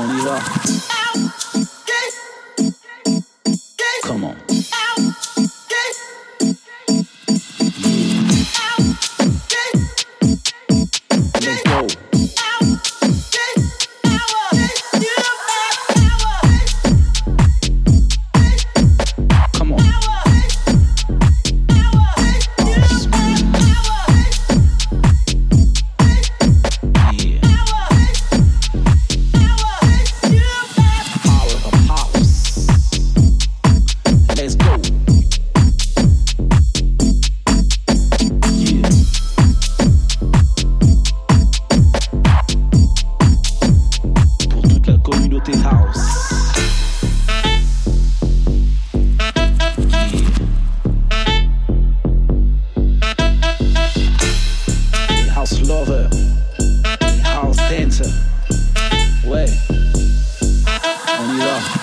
On y va. 你了。